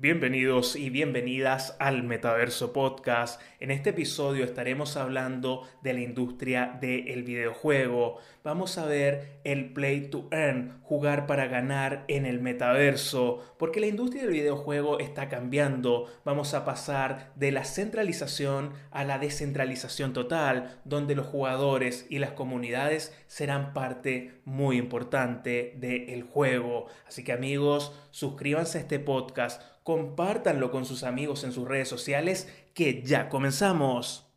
Bienvenidos y bienvenidas al Metaverso Podcast. En este episodio estaremos hablando de la industria del videojuego. Vamos a ver el play to earn, jugar para ganar en el metaverso, porque la industria del videojuego está cambiando. Vamos a pasar de la centralización a la descentralización total, donde los jugadores y las comunidades serán parte muy importante del juego. Así que amigos, suscríbanse a este podcast compártanlo con sus amigos en sus redes sociales, que ya comenzamos.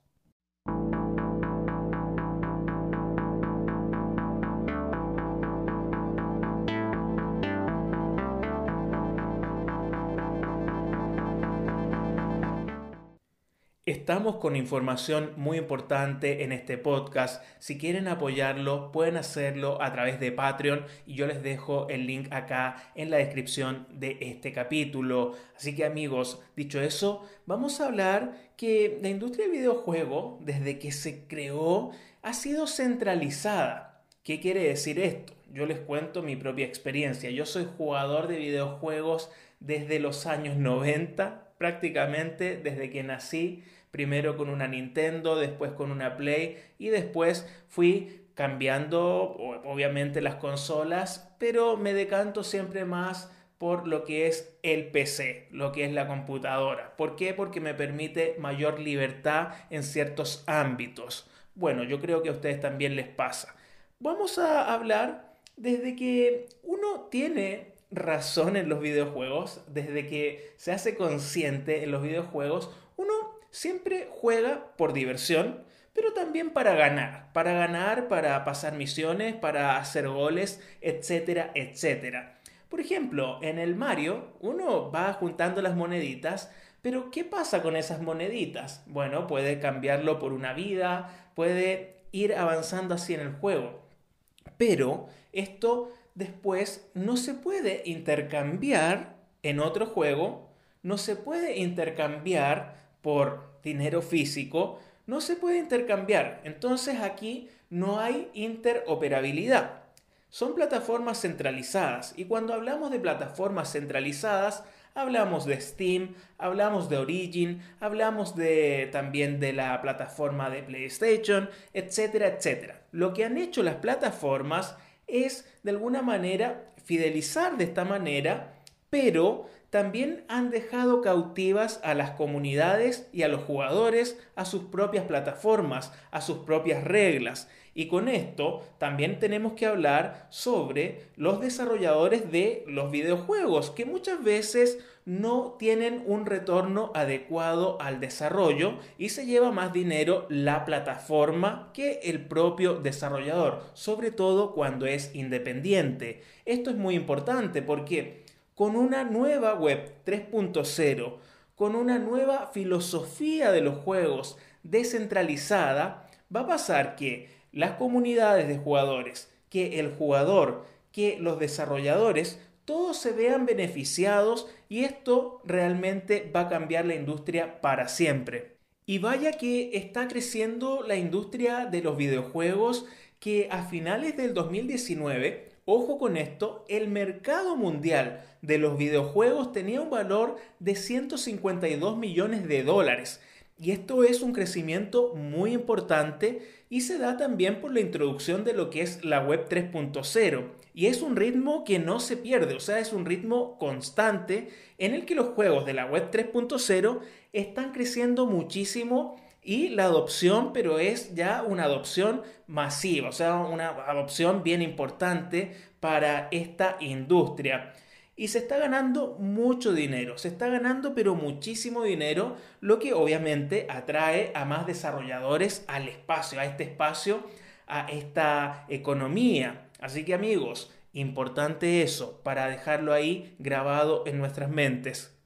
Estamos con información muy importante en este podcast. Si quieren apoyarlo, pueden hacerlo a través de Patreon y yo les dejo el link acá en la descripción de este capítulo. Así que amigos, dicho eso, vamos a hablar que la industria del videojuego, desde que se creó, ha sido centralizada. ¿Qué quiere decir esto? Yo les cuento mi propia experiencia. Yo soy jugador de videojuegos desde los años 90 prácticamente desde que nací, primero con una Nintendo, después con una Play y después fui cambiando obviamente las consolas, pero me decanto siempre más por lo que es el PC, lo que es la computadora. ¿Por qué? Porque me permite mayor libertad en ciertos ámbitos. Bueno, yo creo que a ustedes también les pasa. Vamos a hablar desde que uno tiene razón en los videojuegos, desde que se hace consciente en los videojuegos, siempre juega por diversión, pero también para ganar, para ganar, para pasar misiones, para hacer goles, etcétera, etcétera. Por ejemplo, en el Mario uno va juntando las moneditas, pero ¿qué pasa con esas moneditas? Bueno, puede cambiarlo por una vida, puede ir avanzando así en el juego. Pero esto después no se puede intercambiar en otro juego, no se puede intercambiar por dinero físico, no se puede intercambiar. Entonces aquí no hay interoperabilidad. Son plataformas centralizadas y cuando hablamos de plataformas centralizadas, hablamos de Steam, hablamos de Origin, hablamos de también de la plataforma de PlayStation, etcétera, etcétera. Lo que han hecho las plataformas es de alguna manera fidelizar de esta manera, pero también han dejado cautivas a las comunidades y a los jugadores a sus propias plataformas, a sus propias reglas. Y con esto también tenemos que hablar sobre los desarrolladores de los videojuegos, que muchas veces no tienen un retorno adecuado al desarrollo y se lleva más dinero la plataforma que el propio desarrollador, sobre todo cuando es independiente. Esto es muy importante porque con una nueva web 3.0, con una nueva filosofía de los juegos descentralizada, va a pasar que las comunidades de jugadores, que el jugador, que los desarrolladores, todos se vean beneficiados y esto realmente va a cambiar la industria para siempre. Y vaya que está creciendo la industria de los videojuegos que a finales del 2019 Ojo con esto, el mercado mundial de los videojuegos tenía un valor de 152 millones de dólares. Y esto es un crecimiento muy importante y se da también por la introducción de lo que es la web 3.0. Y es un ritmo que no se pierde, o sea, es un ritmo constante en el que los juegos de la web 3.0 están creciendo muchísimo y la adopción, pero es ya una adopción masiva, o sea, una adopción bien importante para esta industria. Y se está ganando mucho dinero, se está ganando pero muchísimo dinero, lo que obviamente atrae a más desarrolladores al espacio, a este espacio, a esta economía. Así que amigos, importante eso, para dejarlo ahí grabado en nuestras mentes.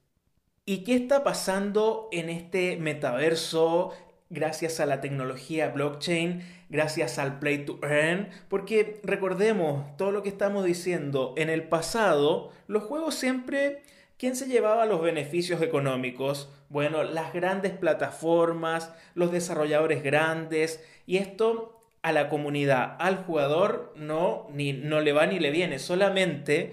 ¿Y qué está pasando en este metaverso gracias a la tecnología blockchain, gracias al play to earn, porque recordemos todo lo que estamos diciendo, en el pasado los juegos siempre, ¿quién se llevaba los beneficios económicos? Bueno, las grandes plataformas, los desarrolladores grandes, y esto a la comunidad, al jugador no, ni, no le va ni le viene, solamente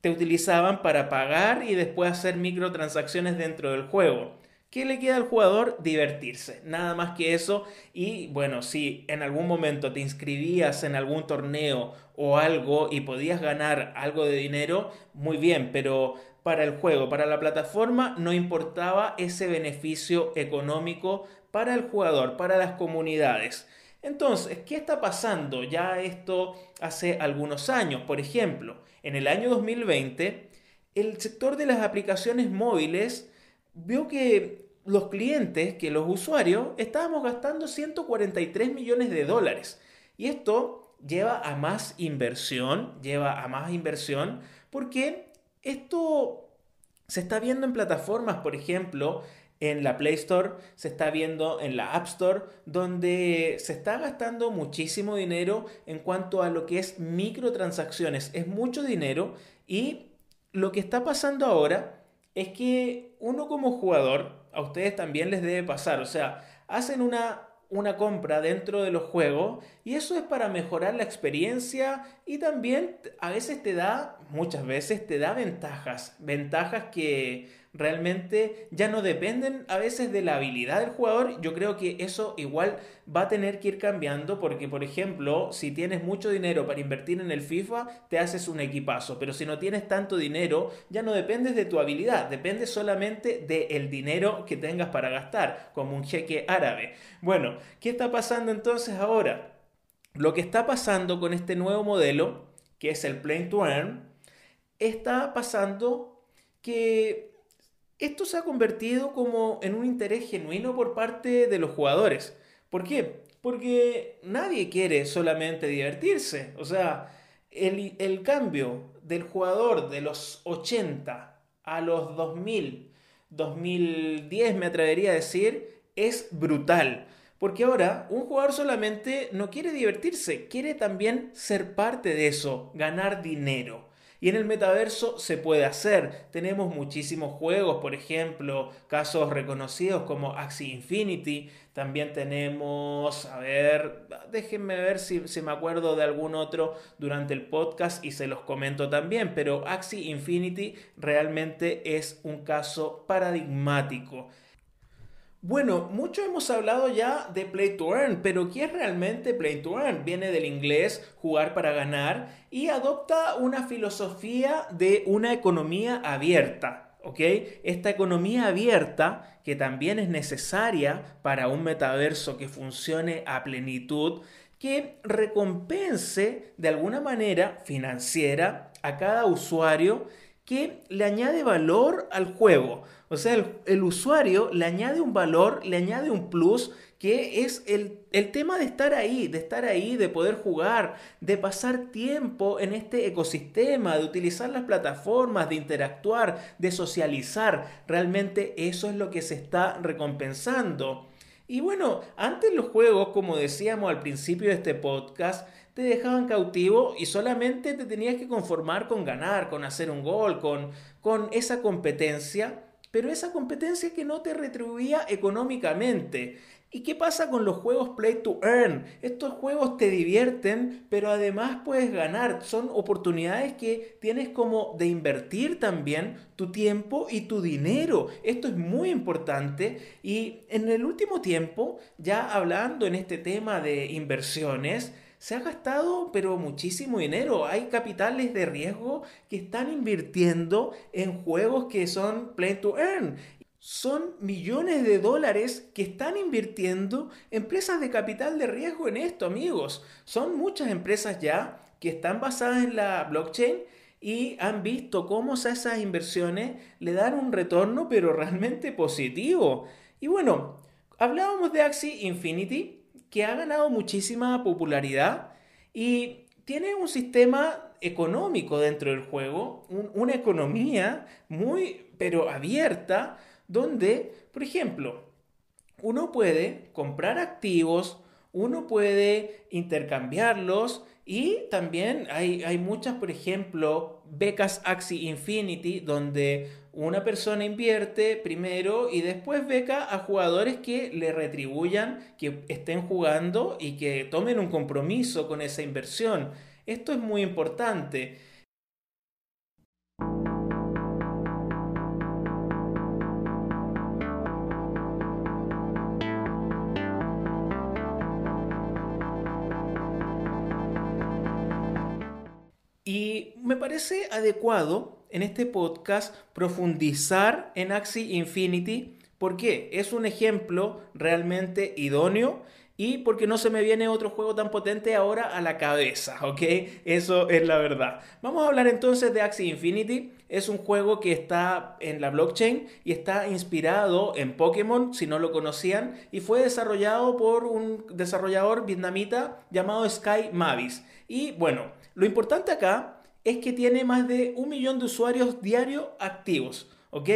te utilizaban para pagar y después hacer microtransacciones dentro del juego. ¿Qué le queda al jugador? Divertirse. Nada más que eso. Y bueno, si en algún momento te inscribías en algún torneo o algo y podías ganar algo de dinero, muy bien, pero para el juego, para la plataforma, no importaba ese beneficio económico para el jugador, para las comunidades. Entonces, ¿qué está pasando? Ya esto hace algunos años. Por ejemplo, en el año 2020, el sector de las aplicaciones móviles vio que los clientes, que los usuarios, estábamos gastando 143 millones de dólares. Y esto lleva a más inversión, lleva a más inversión, porque esto se está viendo en plataformas, por ejemplo, en la Play Store, se está viendo en la App Store, donde se está gastando muchísimo dinero en cuanto a lo que es microtransacciones. Es mucho dinero y lo que está pasando ahora es que uno como jugador, a ustedes también les debe pasar, o sea, hacen una una compra dentro de los juegos y eso es para mejorar la experiencia y también a veces te da, muchas veces te da ventajas, ventajas que realmente ya no dependen a veces de la habilidad del jugador. Yo creo que eso igual va a tener que ir cambiando porque, por ejemplo, si tienes mucho dinero para invertir en el FIFA, te haces un equipazo, pero si no tienes tanto dinero, ya no dependes de tu habilidad, depende solamente del dinero que tengas para gastar, como un jeque árabe. Bueno, ¿qué está pasando entonces ahora? Lo que está pasando con este nuevo modelo, que es el Play to Earn, está pasando que esto se ha convertido como en un interés genuino por parte de los jugadores. ¿Por qué? Porque nadie quiere solamente divertirse. O sea, el, el cambio del jugador de los 80 a los 2000, 2010 me atrevería a decir, es brutal. Porque ahora un jugador solamente no quiere divertirse, quiere también ser parte de eso, ganar dinero. Y en el metaverso se puede hacer. Tenemos muchísimos juegos, por ejemplo, casos reconocidos como Axie Infinity. También tenemos, a ver, déjenme ver si, me acuerdo de algún otro durante el podcast y se los comento también. Pero Axie Infinity realmente es un caso paradigmático. Bueno, mucho hemos hablado ya de Play to Earn, pero ¿qué es realmente Play to Earn? Viene del inglés jugar para ganar y adopta una filosofía de una economía abierta. Esta economía abierta, que también es necesaria para un metaverso que funcione a plenitud, que recompense de alguna manera financiera a cada usuario que le añade valor al juego. O sea, el, usuario le añade un valor, le añade un plus, que es el, el, tema de estar ahí, de estar ahí, de poder jugar, de pasar tiempo en este ecosistema, de utilizar las plataformas, de interactuar, de socializar. Realmente eso es lo que se está recompensando. Y bueno, antes los juegos, como decíamos al principio de este podcast, te dejaban cautivo y solamente te tenías que conformar con ganar, con hacer un gol, con, con esa competencia, pero esa competencia que no te retribuía económicamente. ¿Y qué pasa con los juegos Play to Earn? Estos juegos te divierten, pero además puedes ganar. Son oportunidades que tienes como de invertir también tu tiempo y tu dinero. Esto es muy importante. Y en el último tiempo, ya hablando en este tema de inversiones, se ha gastado pero muchísimo dinero. Hay capitales de riesgo que están invirtiendo en juegos que son play to earn. Son millones de dólares que están invirtiendo empresas de capital de riesgo en esto, amigos. Son muchas empresas ya que están basadas en la blockchain y han visto cómo esas inversiones le dan un retorno pero realmente positivo. Y bueno, hablábamos de Axie Infinity, que ha ganado muchísima popularidad y tiene un sistema económico dentro del juego, una economía muy, pero abierta, donde, por ejemplo, uno puede comprar activos, uno puede intercambiarlos y también hay, hay muchas, por ejemplo, becas Axie Infinity, donde una persona invierte primero y después beca a jugadores que le retribuyan, que estén jugando y que tomen un compromiso con esa inversión. Esto es muy importante. Me parece adecuado en este podcast profundizar en Axie Infinity porque es un ejemplo realmente idóneo y porque no se me viene otro juego tan potente ahora a la cabeza, ¿ok? Eso es la verdad. Vamos a hablar entonces de Axie Infinity. Es un juego que está en la blockchain y está inspirado en Pokémon, si no lo conocían, y fue desarrollado por un desarrollador vietnamita llamado Sky Mavis. Y bueno, lo importante acá es que tiene más de un millón de usuarios diarios activos, ¿ok?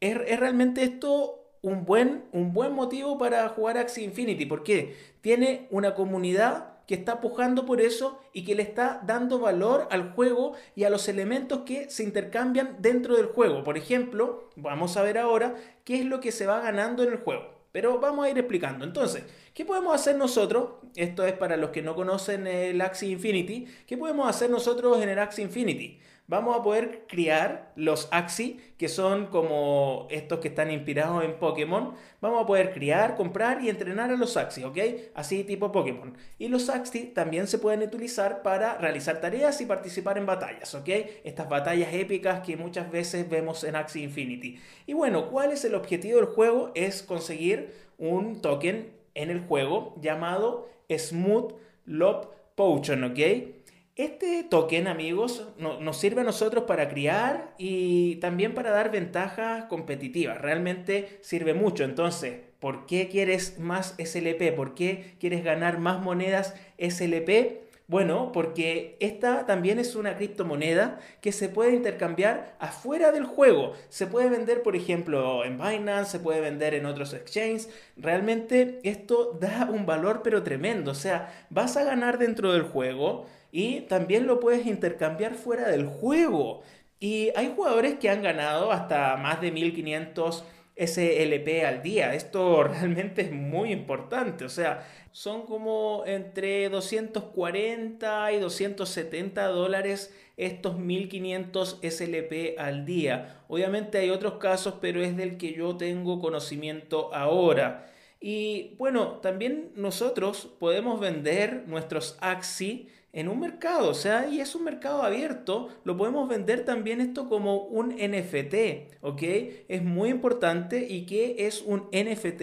Es, realmente esto un buen, un buen motivo para jugar Axie Infinity, porque tiene una comunidad que está pujando por eso y que le está dando valor al juego y a los elementos que se intercambian dentro del juego. Por ejemplo, vamos a ver ahora qué es lo que se va ganando en el juego. Pero vamos a ir explicando. Entonces, ¿qué podemos hacer nosotros? Esto es para los que no conocen el Axie Infinity. ¿Qué podemos hacer nosotros en el Axie Infinity? Vamos a poder criar los Axi, que son como estos que están inspirados en Pokémon. Vamos a poder criar, comprar y entrenar a los Axi, ¿ok? Así tipo Pokémon. Y los Axi también se pueden utilizar para realizar tareas y participar en batallas, ¿ok? Estas batallas épicas que muchas veces vemos en Axi Infinity. Y bueno, ¿cuál es el objetivo del juego? Es conseguir un token en el juego llamado Smooth Lob Potion, ¿ok? Este token, amigos, nos sirve a nosotros para criar y también para dar ventajas competitivas. Realmente sirve mucho. Entonces, ¿por qué quieres más SLP? ¿Por qué quieres ganar más monedas SLP? Bueno, porque esta también es una criptomoneda que se puede intercambiar afuera del juego. Se puede vender, por ejemplo, en Binance, se puede vender en otros exchanges. Realmente esto da un valor pero tremendo. O sea, vas a ganar dentro del juego y también lo puedes intercambiar fuera del juego. Y hay jugadores que han ganado hasta más de 1500 SLP al día. Esto realmente es muy importante. O sea, son como entre 240 y 270 dólares estos 1500 SLP al día. Obviamente hay otros casos, pero es del que yo tengo conocimiento ahora. Y bueno, también nosotros podemos vender nuestros AXI en un mercado, o sea, y es un mercado abierto, lo podemos vender también esto como un NFT, ¿ok? Es muy importante y que es un NFT,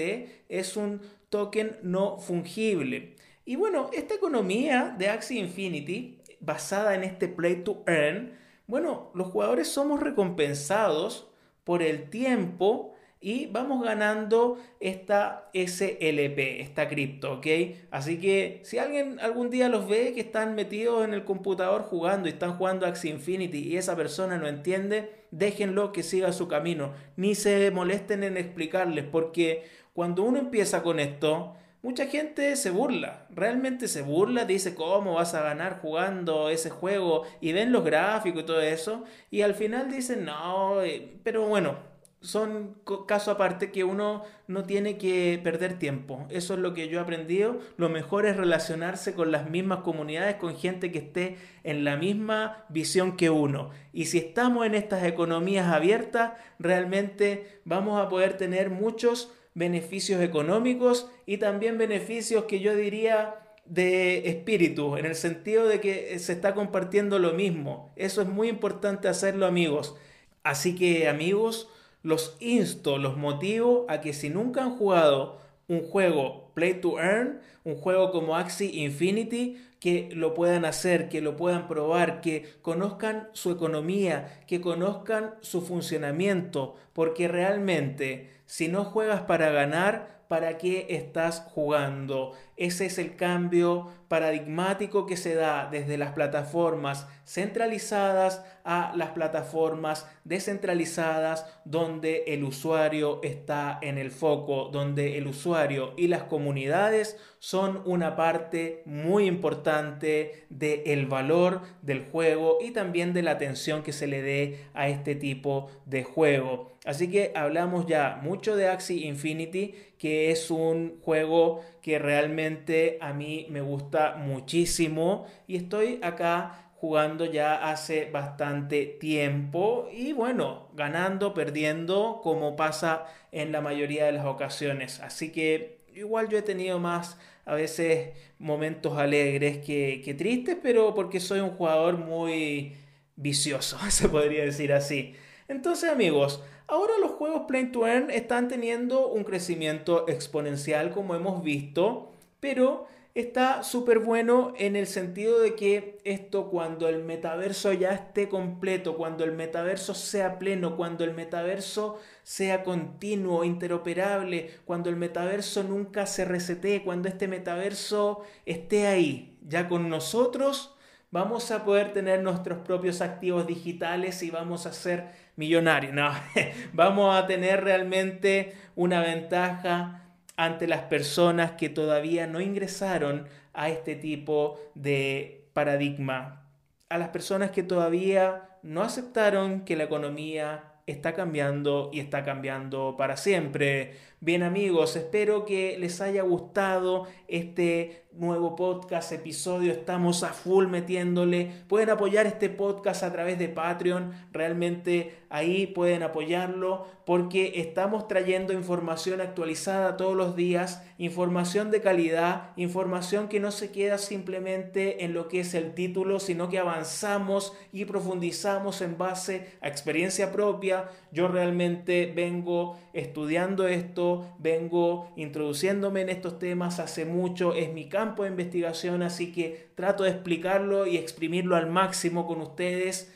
es un token no fungible. Y bueno, esta economía de Axie Infinity, basada en este play to earn, bueno, los jugadores somos recompensados por el tiempo y vamos ganando esta SLP, esta cripto, ¿ok? Así que si alguien algún día los ve que están metidos en el computador jugando y están jugando Axie Infinity y esa persona no entiende, déjenlo que siga su camino, ni se molesten en explicarles, porque cuando uno empieza con esto, Mucha gente se burla, realmente se burla, dice cómo vas a ganar jugando ese juego y ven los gráficos y todo eso y al final dicen no, eh, pero bueno, son casos aparte que uno no tiene que perder tiempo. Eso es lo que yo he aprendido. Lo mejor es relacionarse con las mismas comunidades, con gente que esté en la misma visión que uno. Y si estamos en estas economías abiertas, realmente vamos a poder tener muchos beneficios económicos y también beneficios que yo diría de espíritu, en el sentido de que se está compartiendo lo mismo. Eso es muy importante hacerlo amigos. Así que amigos, los insto, los motivo a que si nunca han jugado un juego Play to Earn, un juego como Axie Infinity, que lo puedan hacer, que lo puedan probar, que conozcan su economía, que conozcan su funcionamiento, porque realmente si no juegas para ganar, para qué estás jugando. Ese es el cambio paradigmático que se da desde las plataformas centralizadas a las plataformas descentralizadas donde el usuario está en el foco, donde el usuario y las comunidades son una parte muy importante del valor del juego y también de la atención que se le dé a este tipo de juego. Así que hablamos ya mucho de Axie Infinity, que es un juego que realmente a mí me gusta muchísimo y estoy acá jugando ya hace bastante tiempo y bueno, ganando, perdiendo, como pasa en la mayoría de las ocasiones. Así que igual yo he tenido más a veces momentos alegres que, que tristes, pero porque soy un jugador muy vicioso, se podría decir así. Entonces amigos, ahora los juegos Play to Earn están teniendo un crecimiento exponencial como hemos visto, pero está súper bueno en el sentido de que esto cuando el metaverso ya esté completo, cuando el metaverso sea pleno, cuando el metaverso sea continuo, interoperable, cuando el metaverso nunca se resete, cuando este metaverso esté ahí, ya con nosotros, vamos a poder tener nuestros propios activos digitales y vamos a ser millonarios. No, vamos a tener realmente una ventaja ante las personas que todavía no ingresaron a este tipo de paradigma, a las personas que todavía no aceptaron que la economía está cambiando y está cambiando para siempre. Bien amigos, espero que les haya gustado este nuevo podcast, episodio. Estamos a full metiéndole. Pueden apoyar este podcast a través de Patreon. Realmente ahí pueden apoyarlo porque estamos trayendo información actualizada todos los días, información de calidad, información que no se queda simplemente en lo que es el título, sino que avanzamos y profundizamos en base a experiencia propia. Yo realmente vengo estudiando esto, vengo introduciéndome en estos temas hace mucho, es mi campo de investigación, así que trato de explicarlo y exprimirlo al máximo con ustedes.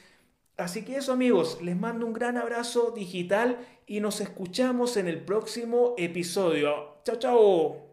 Así que eso amigos, les mando un gran abrazo digital y nos escuchamos en el próximo episodio. Chao, chao.